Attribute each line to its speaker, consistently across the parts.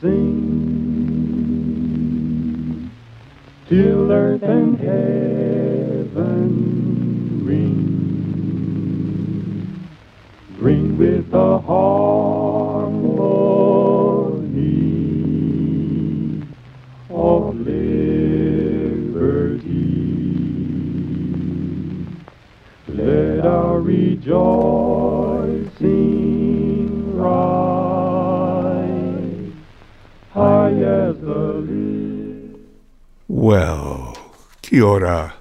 Speaker 1: Sing till earth and heaven ring. Ring with a harmony of liberty. Let our rejoicing rise high as the lily.
Speaker 2: Well, kia ora,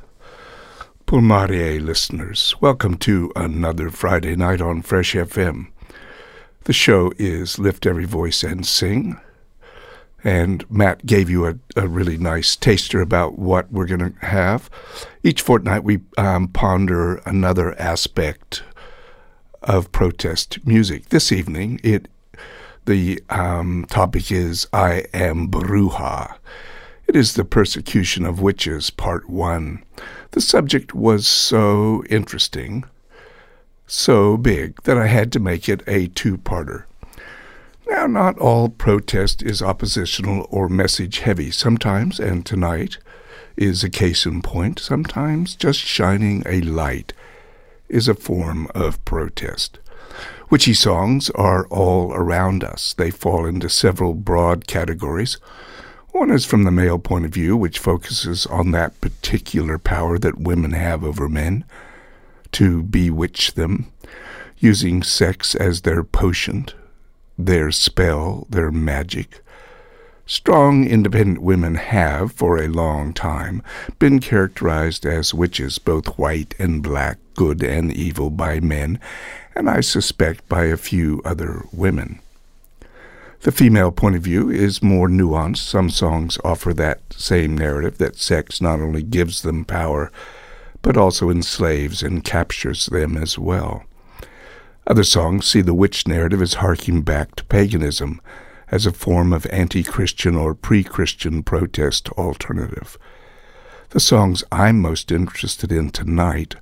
Speaker 2: Pulmare listeners. Welcome to another Friday night on Fresh FM. The show is Lift Every Voice and Sing. And Matt gave you a, a really nice taster about what we're going to have. Each fortnight, we um, ponder another aspect of protest music. This evening, it the um, topic is I Am Bruja. It is the persecution of witches, part one. The subject was so interesting, so big, that I had to make it a two parter. Now, not all protest is oppositional or message heavy. Sometimes, and tonight is a case in point, sometimes just shining a light is a form of protest. Witchy songs are all around us. They fall into several broad categories. One is from the male point of view, which focuses on that particular power that women have over men to bewitch them, using sex as their potion, their spell, their magic. Strong, independent women have, for a long time, been characterized as witches, both white and black, good and evil, by men, and I suspect by a few other women. The female point of view is more nuanced. Some songs offer that same narrative that sex not only gives them power, but also enslaves and captures them as well. Other songs see the witch narrative as harking back to paganism as a form of anti Christian or pre Christian protest alternative. The songs I'm most interested in tonight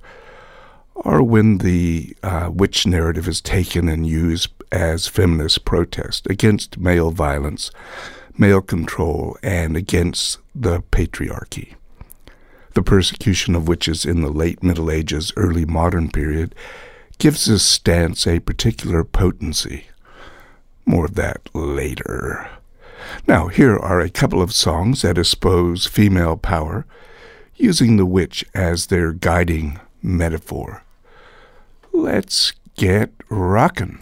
Speaker 2: are when the uh, witch narrative is taken and used as feminist protest against male violence, male control, and against the patriarchy. The persecution of witches in the late Middle Ages, early modern period gives this stance a particular potency. More of that later. Now, here are a couple of songs that expose female power, using the witch as their guiding metaphor. Let's get rockin'.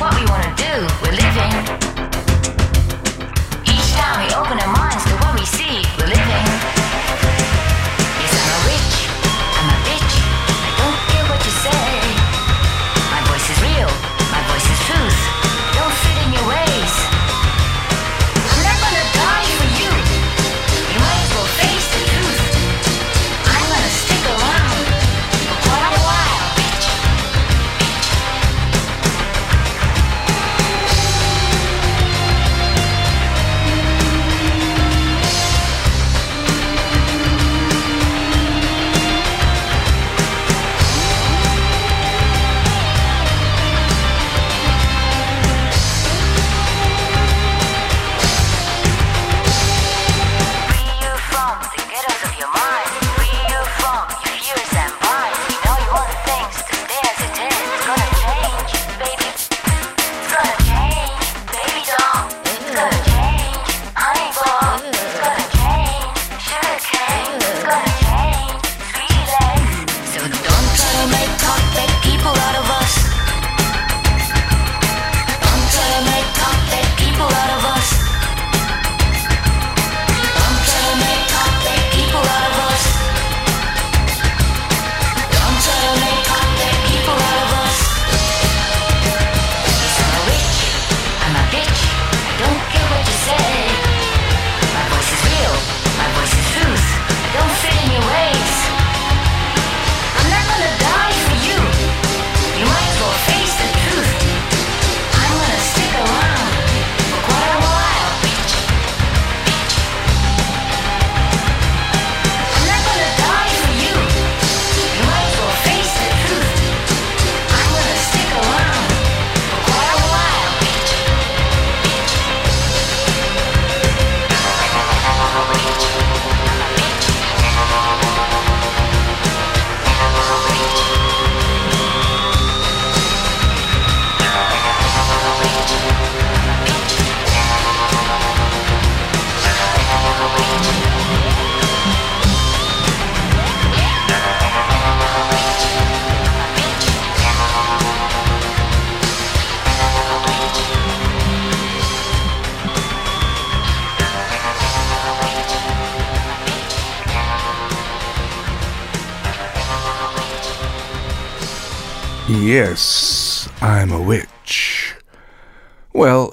Speaker 3: What
Speaker 4: we wanna do.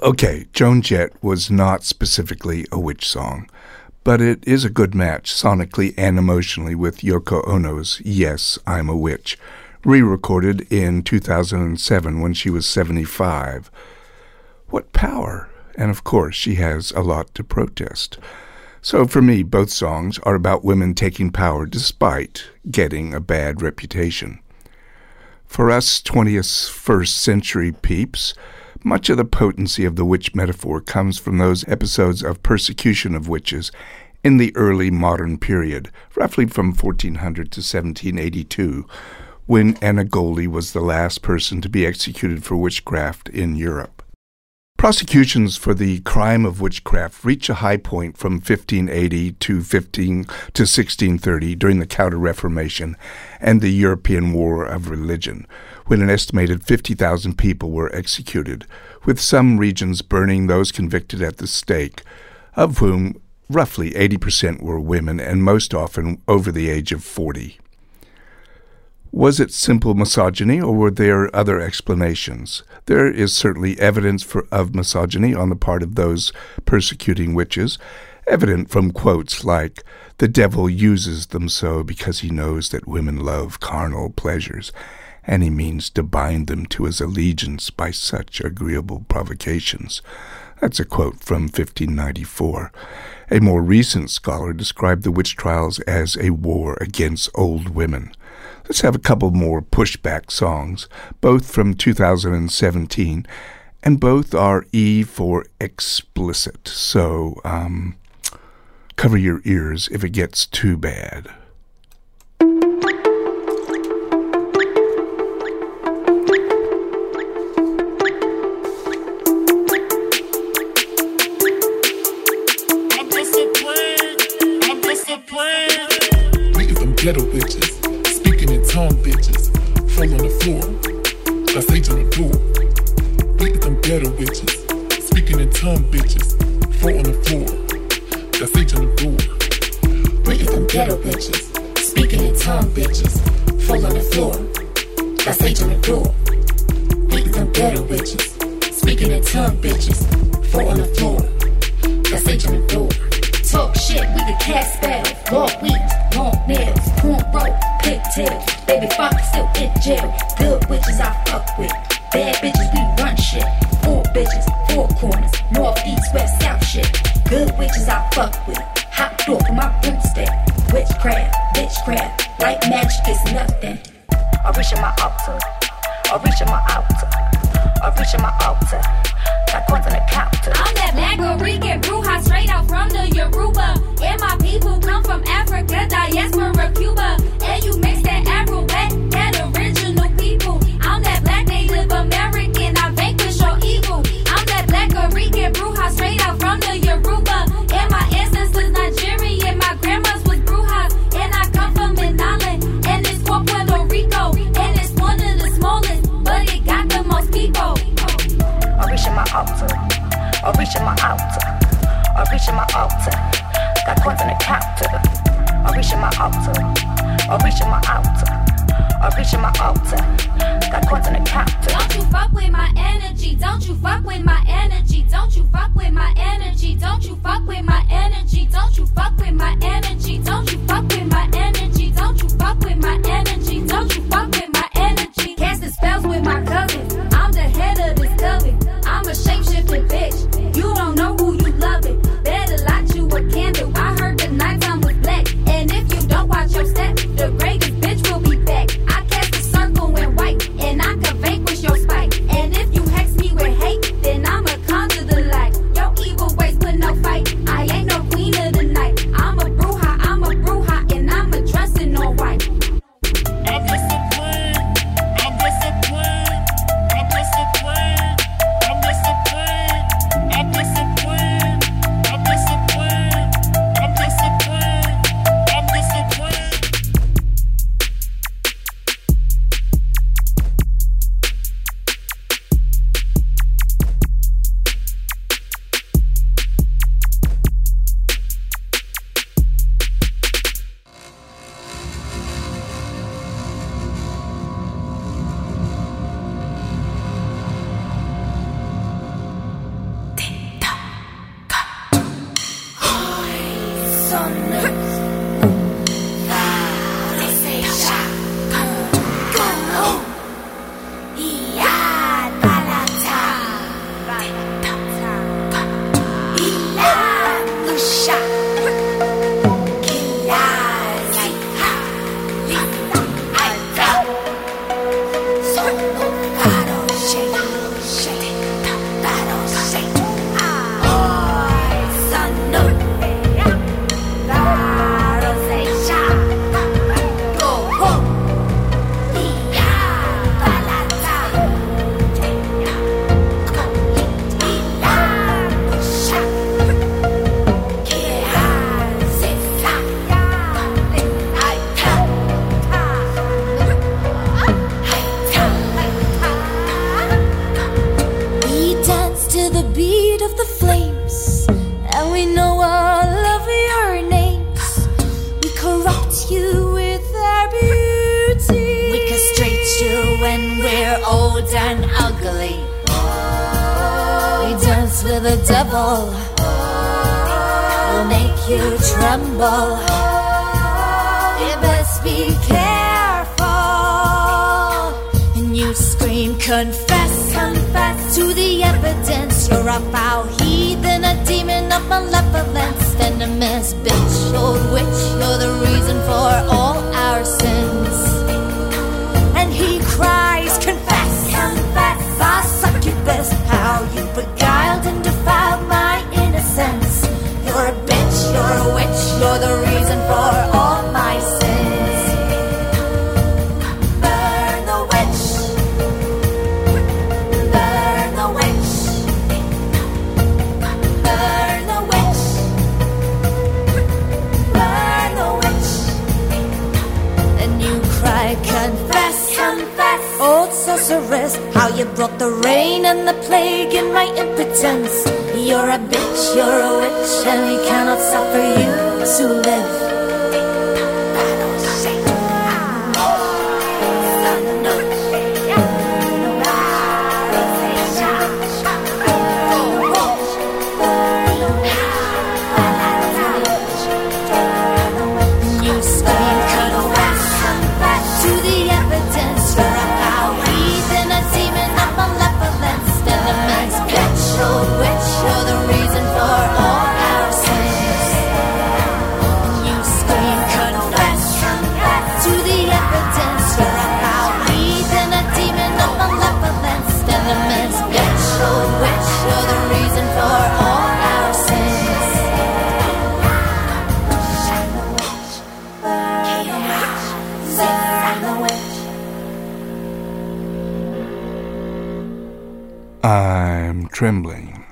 Speaker 2: Okay, Joan Jett was not specifically a witch song, but it is a good match sonically and emotionally with Yoko Ono's Yes, I'm a Witch, re recorded in 2007 when she was 75. What power! And of course, she has a lot to protest. So for me, both songs are about women taking power despite getting a bad reputation. For us 21st century peeps, much of the potency of the witch metaphor comes from those episodes of persecution of witches in the early modern period, roughly from 1400 to 1782, when Anna Göldi was the last person to be executed for witchcraft in Europe. Prosecutions for the crime of witchcraft reach a high point from 1580 to 15 to 1630 during the Counter-Reformation and the European War of Religion, when an estimated 50,000 people were executed, with some regions burning those convicted at the stake, of whom roughly 80% were women and most often over the age of 40. Was it simple misogyny, or were there other explanations? There is certainly evidence for, of misogyny on the part of those persecuting witches, evident from quotes like, The devil uses them so because he knows that women love carnal pleasures, and he means to bind them to his allegiance by such agreeable provocations. That's a quote from 1594. A more recent scholar described the witch trials as a war against old women. Let's have a couple more pushback songs, both from 2017, and both are E for explicit. So um, cover your ears if it gets too bad.
Speaker 5: Little bitches. Tom bitches fall on the floor. I say to the door. Beat them ghetto bitches. Speaking in tongue bitches. Fall on the floor. I say to the door. Beat them ghetto bitches. Speaking in tongue bitches. Fall on the floor. I say to the door. Beat them ghetto bitches. Speaking in tongue bitches. Fall on the floor. I say to the door.
Speaker 6: Talk shit, we can cast spell. Walk weak, walk nails.
Speaker 7: Yeah. dance with the devil.
Speaker 4: Will make you tremble.
Speaker 7: You best be careful.
Speaker 4: And you scream, confess,
Speaker 7: confess to the evidence. You're a foul heathen, a demon of malevolence, venomous bitch, old witch. You're the reason for all our sins. And he cries, confess, confess, thy succubus. How you brought the rain and the plague in my impotence. You're a bitch, you're a witch, and we cannot suffer you to live.
Speaker 2: I'm trembling.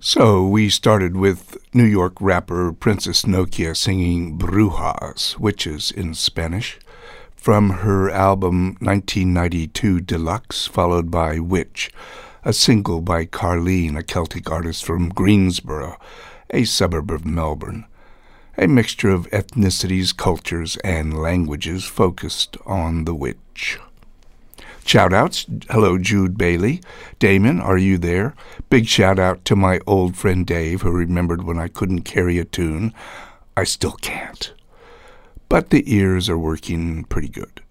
Speaker 2: So we started with New York rapper Princess Nokia singing Brujas, witches in Spanish, from her album 1992 Deluxe, followed by Witch, a single by Carleen, a Celtic artist from Greensborough, a suburb of Melbourne. A mixture of ethnicities, cultures, and languages focused on the witch. Shout outs. Hello, Jude Bailey. Damon, are you there? Big shout out to my old friend Dave, who remembered when I couldn't carry a tune. I still can't. But the ears are working pretty good.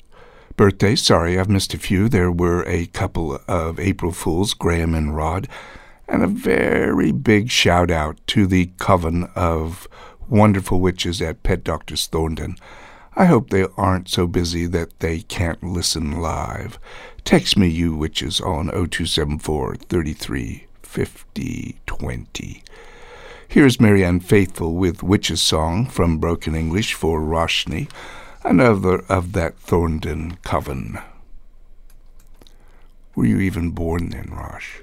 Speaker 2: Birthday, sorry, I've missed a few. There were a couple of April Fools, Graham and Rod, and a very big shout out to the coven of wonderful witches at Pet Doctors Thornton. I hope they aren't so busy that they can't listen live. Text me, you witches, on 0274 33 50 20. Here's Marianne Faithfull with Witch's Song from Broken English for Roshni, another of that Thornton coven. Were you even born then, Rosh?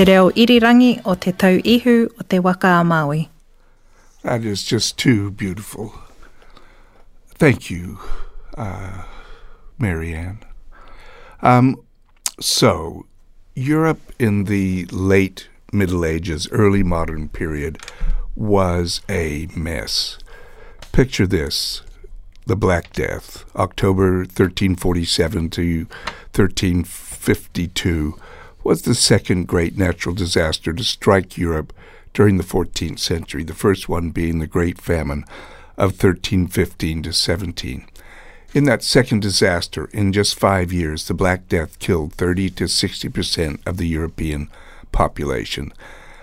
Speaker 8: Te reo irirangi o te tau ihu o te waka a Maui.
Speaker 2: That is just too beautiful. Thank you, uh, Marianne. Um, so, Europe in the late Middle Ages, early modern period was a mess. Picture this the Black Death, October 1347 to 1352, was the second great natural disaster to strike Europe during the 14th century, the first one being the Great Famine of 1315 to 17. In that second disaster, in just five years, the Black Death killed 30 to 60 percent of the European population.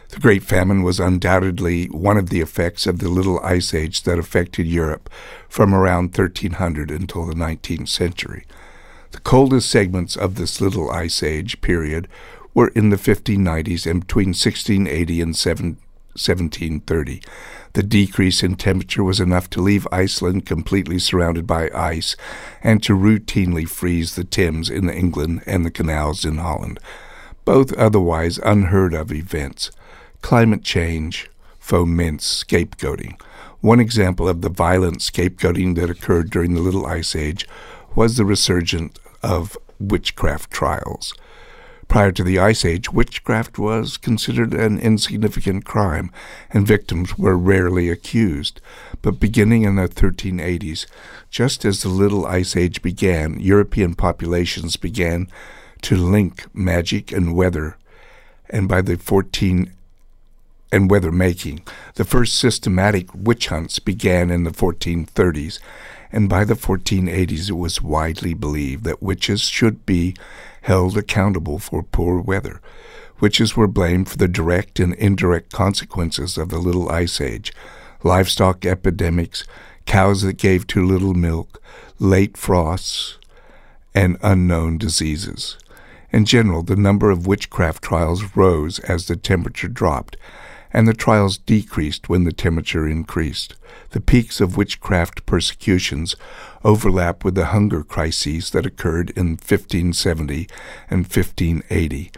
Speaker 2: The Great Famine was undoubtedly one of the effects of the Little Ice Age that affected Europe from around 1300 until the 19th century. The coldest segments of this Little Ice Age period were in the 1590s and between 1680 and 1730. The decrease in temperature was enough to leave Iceland completely surrounded by ice and to routinely freeze the Thames in England and the canals in Holland, both otherwise unheard of events. Climate change foments scapegoating. One example of the violent scapegoating that occurred during the Little Ice Age was the resurgence of witchcraft trials. Prior to the Ice Age, witchcraft was considered an insignificant crime, and victims were rarely accused. But beginning in the 1380s, just as the Little Ice Age began, European populations began to link magic and weather, and by the 14 and weather making. The first systematic witch hunts began in the 1430s, and by the 1480s it was widely believed that witches should be held accountable for poor weather. Witches were blamed for the direct and indirect consequences of the Little Ice Age livestock epidemics, cows that gave too little milk, late frosts, and unknown diseases. In general, the number of witchcraft trials rose as the temperature dropped, and the trials decreased when the temperature increased. The peaks of witchcraft persecutions overlap with the hunger crises that occurred in 1570 and 1580.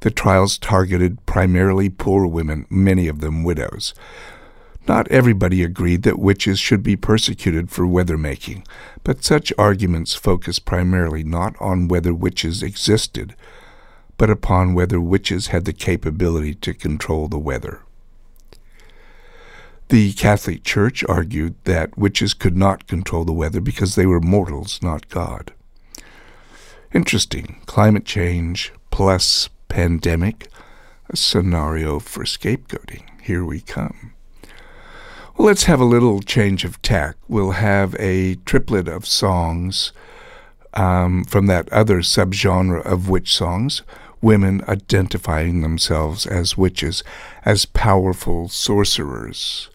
Speaker 2: The trials targeted primarily poor women, many of them widows. Not everybody agreed that witches should be persecuted for weather making, but such arguments focus primarily not on whether witches existed, but upon whether witches had the capability to control the weather. The Catholic Church argued that witches could not control the weather because they were mortals, not God. Interesting. Climate change plus pandemic, a scenario for scapegoating. Here we come. Well, let's have a little change of tack. We'll have a triplet of songs um, from that other subgenre of witch songs women identifying themselves as witches, as powerful sorcerers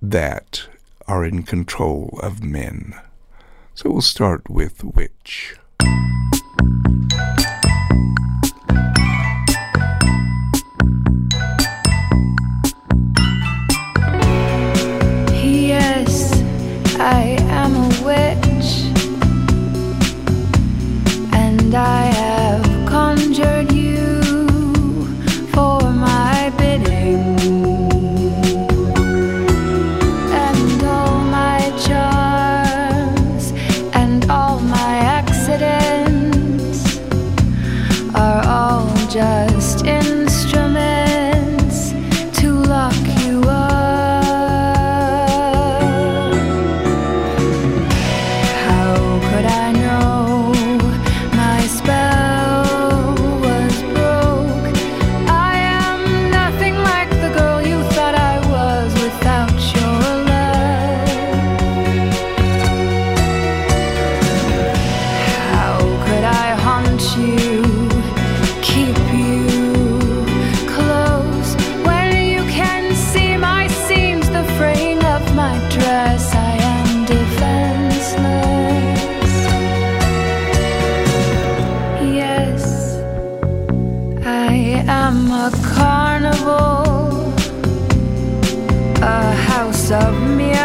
Speaker 2: that are in control of men. So we'll start with witch.
Speaker 9: Am a carnival, a house of mirrors,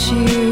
Speaker 10: you.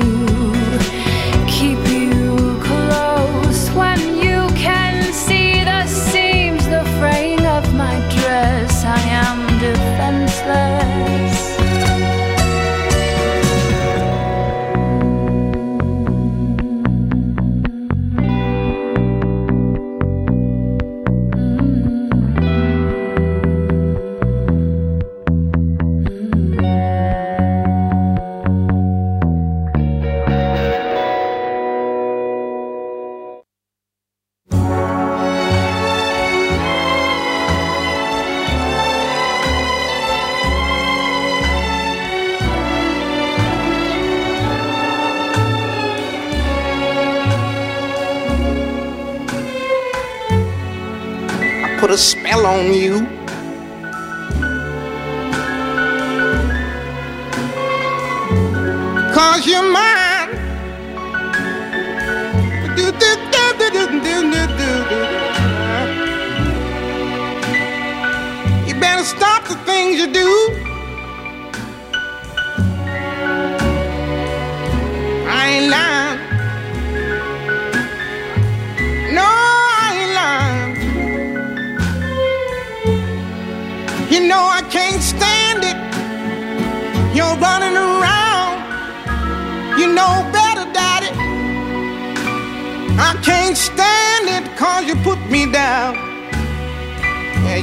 Speaker 10: put a spell on you.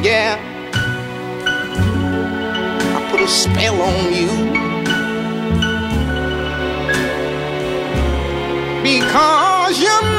Speaker 10: yeah. I put a spell on you. Because you're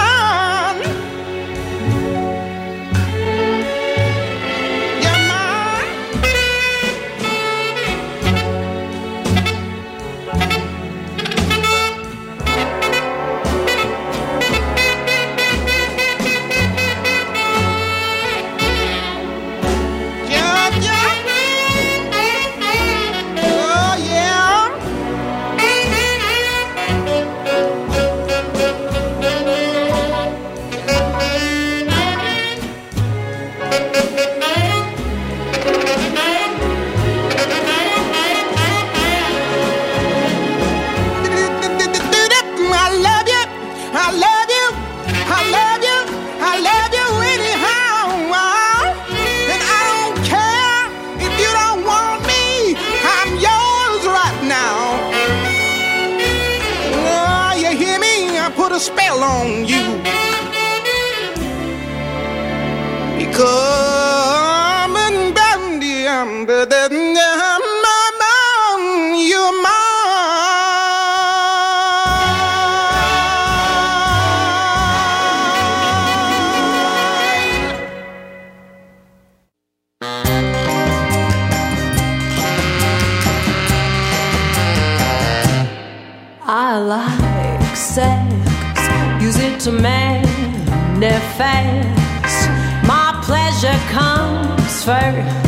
Speaker 11: fire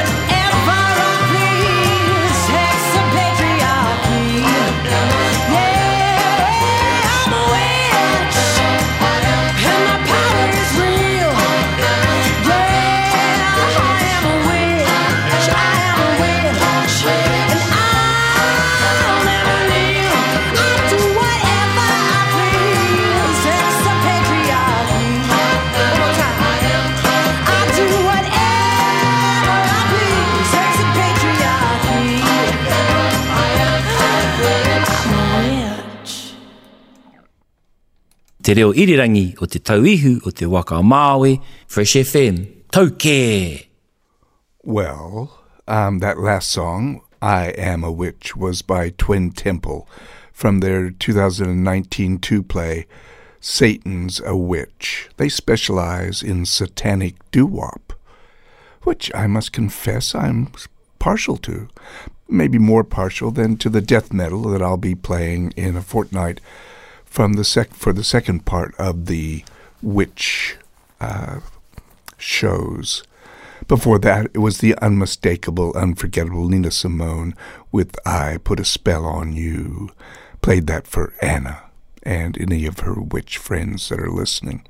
Speaker 11: what
Speaker 12: Te reo irirangi o te tauihu o te waka Māui, Fresh FM, tau kē!
Speaker 2: Well, um, that last song, I Am a Witch, was by Twin Temple from their 2019 two play, Satan's a Witch. They specialize in satanic doo wop, which I must confess I'm partial to. Maybe more partial than to the death metal that I'll be playing in a fortnight from the sec- for the second part of the Witch uh, shows. Before that, it was the unmistakable, unforgettable Nina Simone with I Put a Spell on You. Played that for Anna and any of her witch friends that are listening.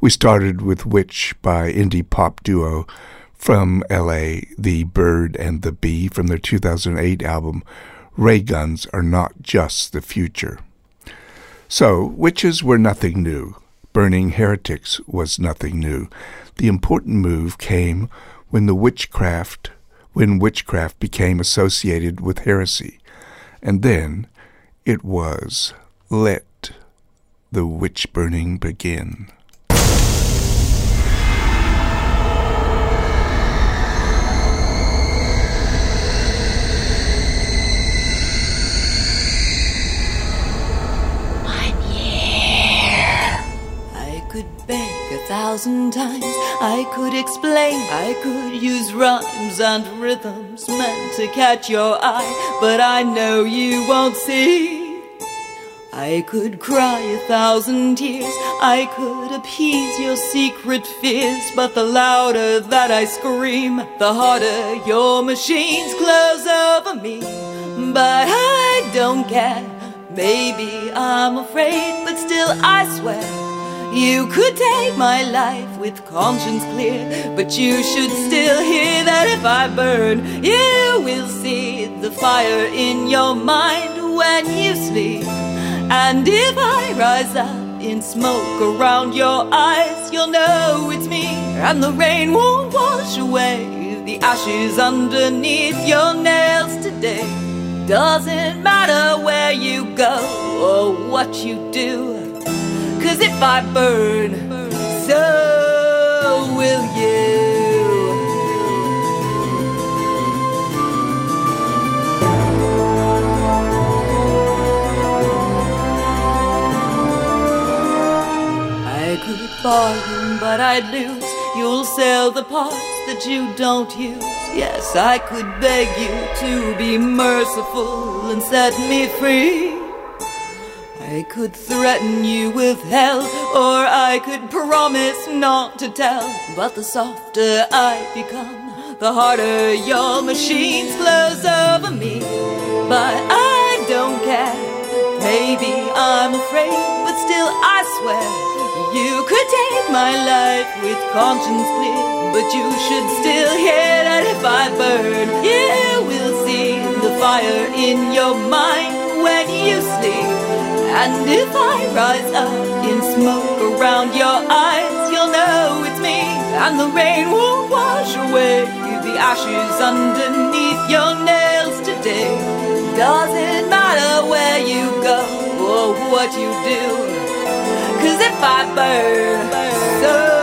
Speaker 2: We started with Witch by indie pop duo from LA, The Bird and the Bee, from their 2008 album Ray Guns Are Not Just the Future. So, witches were nothing new. Burning heretics was nothing new. The important move came when the witchcraft when witchcraft became associated with heresy. And then it was let the witch burning begin.
Speaker 13: Thousand times. I could explain. I could use rhymes and rhythms meant to catch your eye. But I know you won't see. I could cry a thousand tears. I could appease your secret fears. But the louder that I scream, the harder your machines close over me. But I don't care. Maybe I'm afraid, but still I swear. You could take my life with conscience clear, but you should still hear that if I burn, you will see the fire in your mind when you sleep. And if I rise up in smoke around your eyes, you'll know it's me, and the rain won't wash away the ashes underneath your nails today. Doesn't matter where you go or what you do. Cause if I burn, so will you. I could bargain, but I'd lose. You'll sell the parts that you don't use. Yes, I could beg you to be merciful and set me free. I could threaten you with hell, or I could promise not to tell. But the softer I become, the harder your machines close over me. But I don't care. Maybe I'm afraid, but still I swear you could take my life with conscience clear. But you should still hear that if I burn, you will see the fire in your mind when you sleep. And if I rise up in smoke around your eyes, you'll know it's me. And the rain won't wash away the ashes underneath your nails today. Doesn't matter where you go or what you do. Cause if I burn, so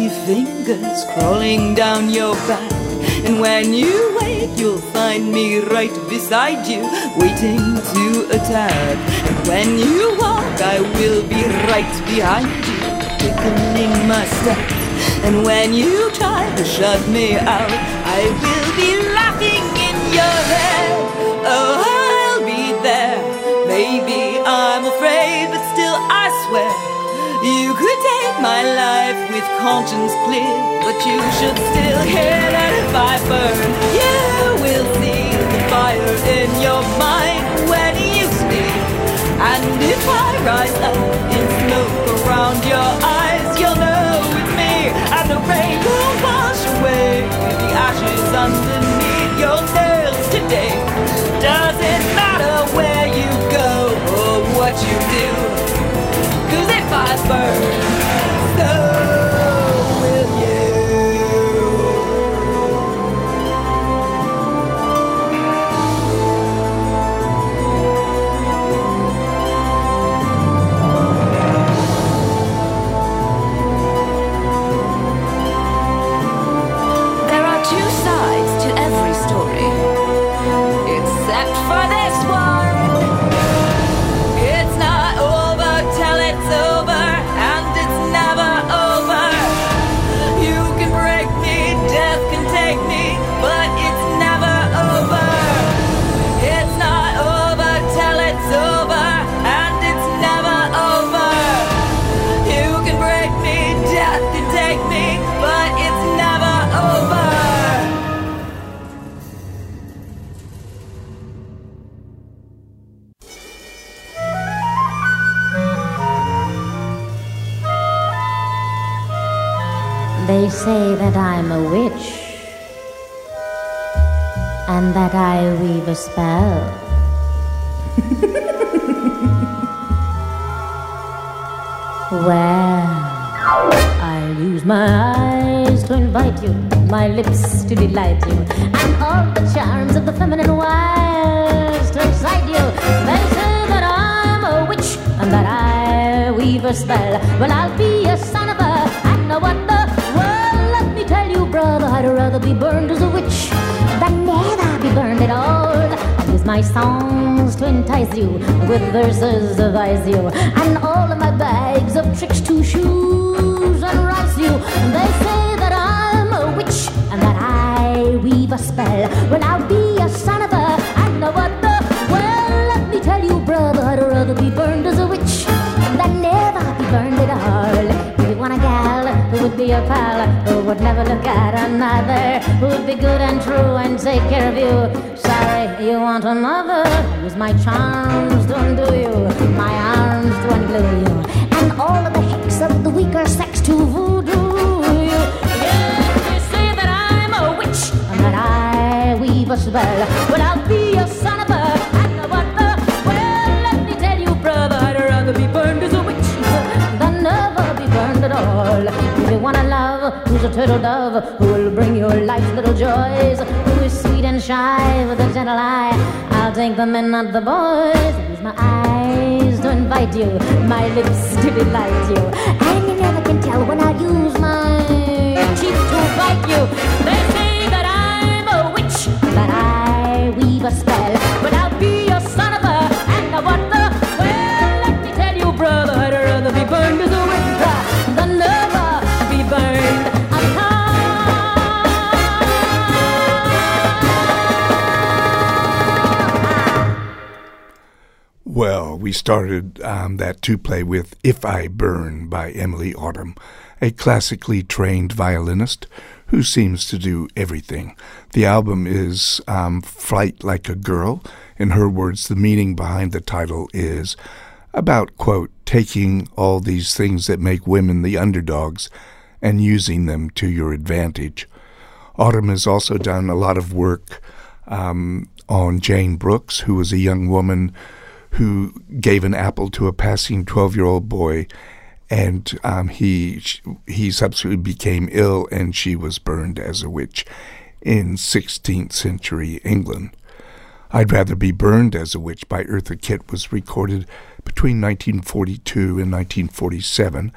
Speaker 13: icy fingers crawling down your back. And when you wake, you'll find me right beside you, waiting to attack. And when you walk, I will be right behind you, quickening my steps. And when you try to shut me out, I will be laughing in your head. Oh, I'll be there. Maybe I'm afraid, my life with conscience clear. But you should still hear that if I burn, you will see the fire in your mind when you sleep. And if I rise up in smoke around your eyes, you'll know it's me. And the rain will wash away the ashes underneath
Speaker 14: that I'm a witch and that I weave a spell. well, I'll use my eyes to invite you, my lips to delight you, and all the charms of the feminine wiles to excite you. They say that I'm a witch and that I weave a spell. Well, I'll be a son of a and a wonder. My songs to entice you, with verses advise you, and all of my bags of tricks to shoes and rouse you. They say that I'm a witch and that I weave a spell. Well, I'll be a son your pal, who would never look at another, who would be good and true and take care of you. Sorry, you want another? Use my charms to undo you, my arms to unglue you, and all of the hicks of the weaker sex to voodoo you. Yes, they say that I'm a witch and that I weave a spell. Well, I'll love who's a turtle dove, who will bring your life's little joys, who is sweet and shy with a gentle eye, I'll take the men, not the boys. Use my eyes to invite you, my lips to delight you, and you never can tell when I'll use my teeth to bite you. They say that I'm a witch, that I weave a spell,
Speaker 2: we started um, that two play with If I Burn by Emilie Autumn, a classically trained violinist who seems to do everything. The album is um, Flight Like a Girl. In her words, the meaning behind the title is about, quote, taking all these things that make women the underdogs and using them to your advantage. Autumn has also done a lot of work um, on Jane Brooks, who was a young woman who gave an apple to a passing 12 year old boy, and um, he, he subsequently became ill and she was burned as a witch in 16th century England. I'd Rather Be Burned as a Witch by Eartha Kitt was recorded between 1942 and 1947.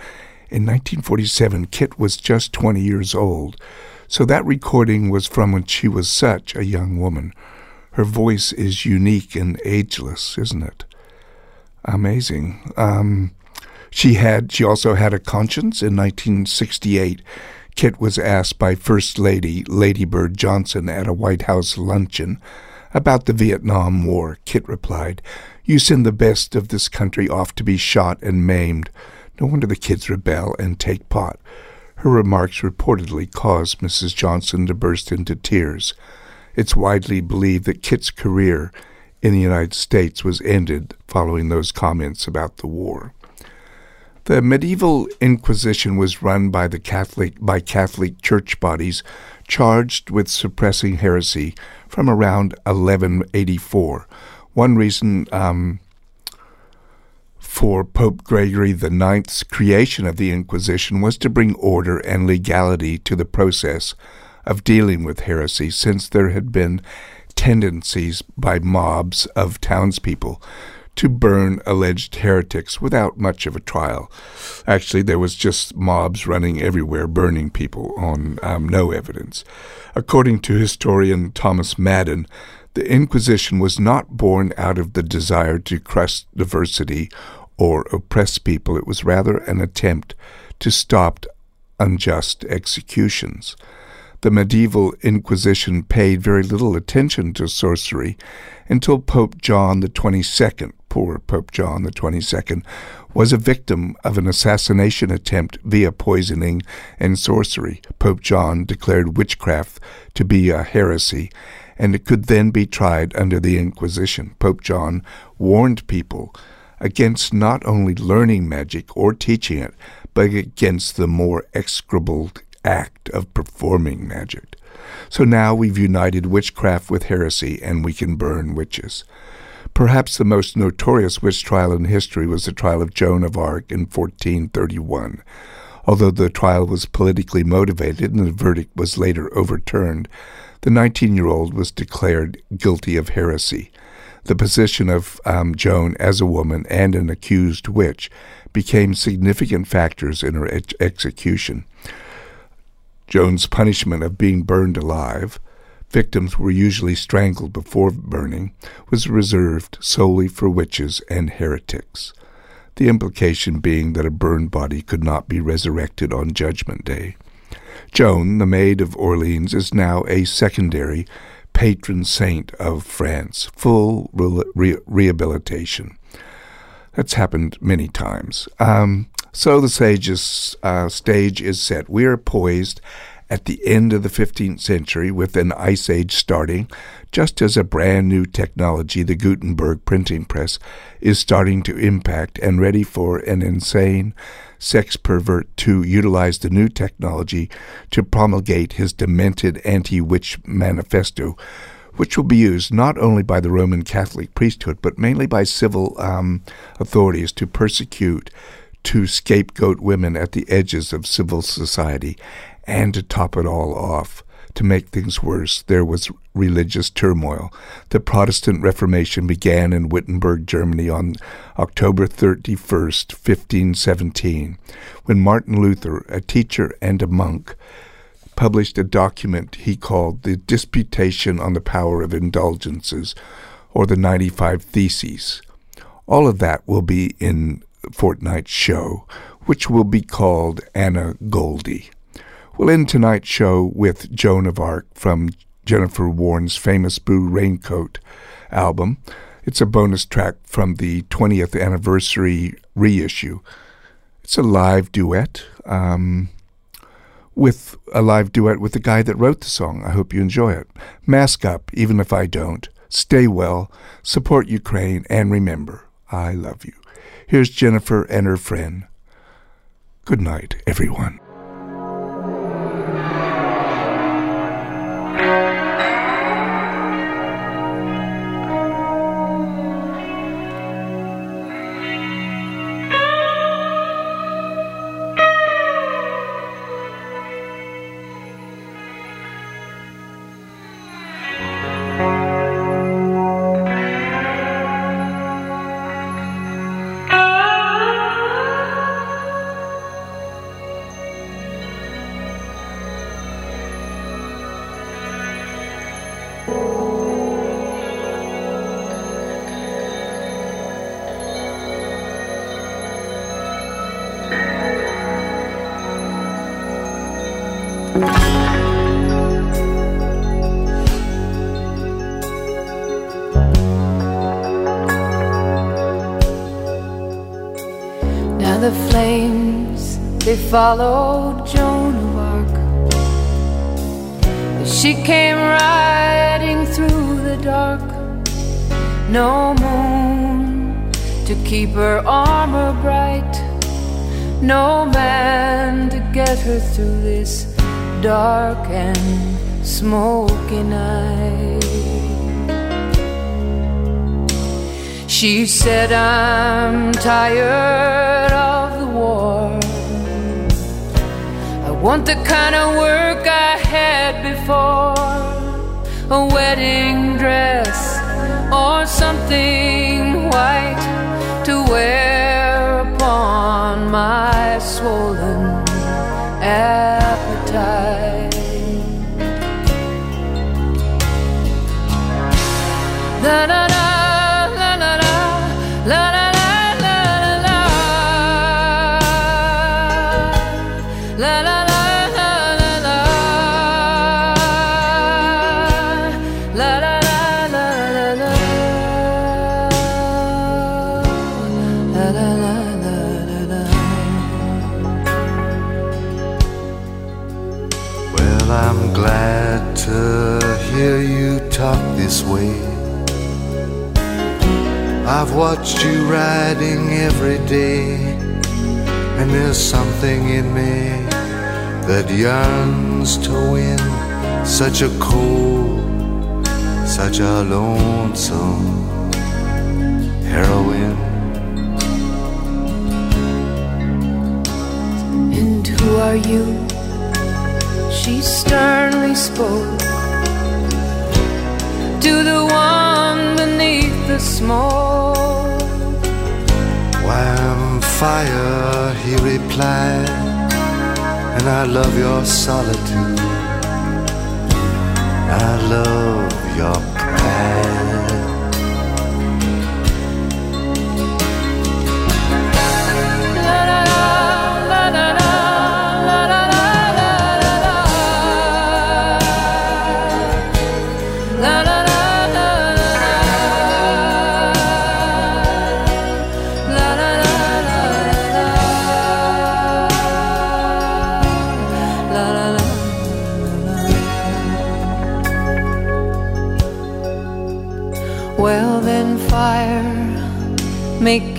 Speaker 2: In 1947, Kitt was just 20 years old, So that recording was from when she was such a young woman. Her voice is unique and ageless, isn't it? Amazing. Um, she had. She also had a conscience. In 1968, Kitt was asked by First Lady Lady Bird Johnson at a White House luncheon about the Vietnam War. Kitt replied, "You send the best of this country off to be shot and maimed. No wonder the kids rebel and take pot." Her remarks reportedly caused Mrs. Johnson to burst into tears. It's widely believed that Kitt's career in the United States was ended following those comments about the war. The medieval Inquisition was run by the Catholic by Catholic church bodies charged with suppressing heresy from around 1184. One reason um, for Pope Gregory IX's creation of the Inquisition was to bring order and legality to the process of dealing with heresy, since there had been tendencies by mobs of townspeople to burn alleged heretics without much of a trial. Actually, there was just mobs running everywhere, burning people on um, no evidence. According to historian Thomas Madden, the Inquisition was not born out of the desire to crush diversity or oppress people. It was rather an attempt to stop unjust executions. The medieval Inquisition paid very little attention to sorcery until Pope John the Twenty-second, poor Pope John the Twenty-second, was a victim of an assassination attempt via poisoning and sorcery. Pope John declared witchcraft to be a heresy, and it could then be tried under the Inquisition. Pope John warned people against not only learning magic or teaching it, but against the more execrable act of performing magic. So now we've united witchcraft with heresy, and we can burn witches. Perhaps the most notorious witch trial in history was the trial of Joan of Arc in 1431. Although the trial was politically motivated and the verdict was later overturned, the 19 year old was declared guilty of heresy. The position of um, Joan as a woman and an accused witch became significant factors in her ex- execution. Joan's punishment of being burned alive, victims were usually strangled before burning, was reserved solely for witches and heretics, the implication being that a burned body could not be resurrected on Judgment Day. Joan, the Maid of Orleans, is now a secondary patron saint of France, full re- re- rehabilitation. That's happened many times. Um, so the sage's uh, stage is set. We are poised at the end of the 15th century with an ice age starting, just as a brand new technology, the Gutenberg printing press, is starting to impact and ready for an insane sex pervert to utilize the new technology to promulgate his demented anti witch manifesto, which will be used not only by the Roman Catholic priesthood, but mainly by civil um, authorities to persecute, to scapegoat women at the edges of civil society. And to top it all off, to make things worse, there was religious turmoil. The Protestant Reformation began in Wittenberg, Germany on October 31st, 1517, when Martin Luther, a teacher and a monk, published a document he called the Disputation on the Power of Indulgences, or the 95 Theses. All of that will be in fortnight's show, which will be called Anna Göldi. We'll end tonight's show with Joan of Arc from Jennifer Warnes' famous Blue Raincoat album. It's a bonus track from the 20th anniversary reissue. It's a live duet um, with a live duet with the guy that wrote the song. I hope you enjoy it. Mask up, even if I don't. Stay well, support Ukraine, and remember, I love you. Here's Jennifer and her friend. Good night, everyone.
Speaker 9: Followed Joan of Arc. She came riding through the dark. No moon to keep her armor bright. No man to get her through this dark and smoky night. She said, I'm tired want the kind of work I had before a wedding dress or something white to wear upon my swollen appetite. La la la
Speaker 15: I've watched you riding every day, and there's something in me that yearns to win such a cold, such a lonesome heroine.
Speaker 9: And who are you? She sternly spoke to the one the smoke.
Speaker 15: Why, I'm fire, he replied, and I love your solitude. I love your pride.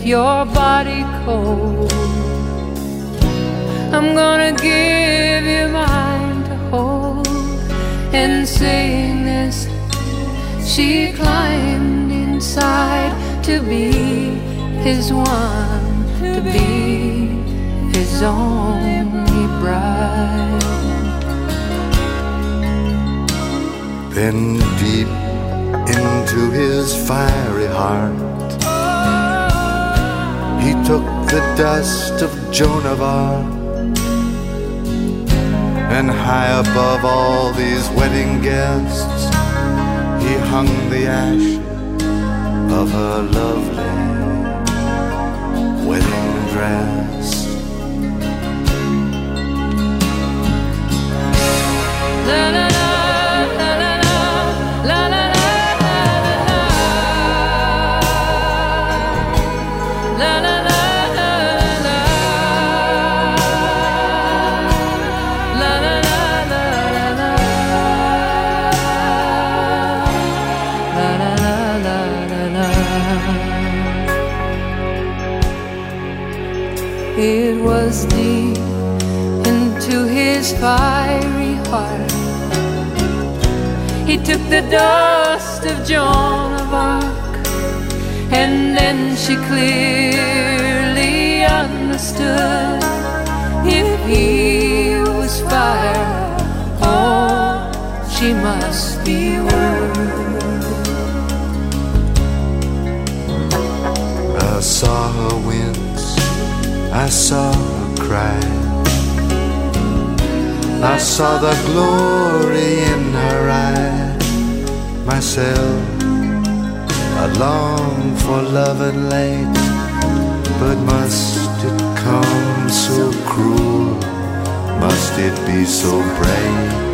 Speaker 9: Your body cold. I'm gonna give you mine to hold. And saying this, she climbed inside to be his one, to be his only bride.
Speaker 15: Then deep into his fiery heart, he took the dust of Joan of Arc, and high above all these wedding guests, he hung the ash of her lovely
Speaker 9: was deep into his fiery heart. He took the dust of Joan of Arc, and then she clearly understood if he was fire, oh, she must be wood.
Speaker 15: I saw her wince, I saw I saw the glory in her eye. Myself, I long for love and light, but must it come so cruel? Must it be so bright?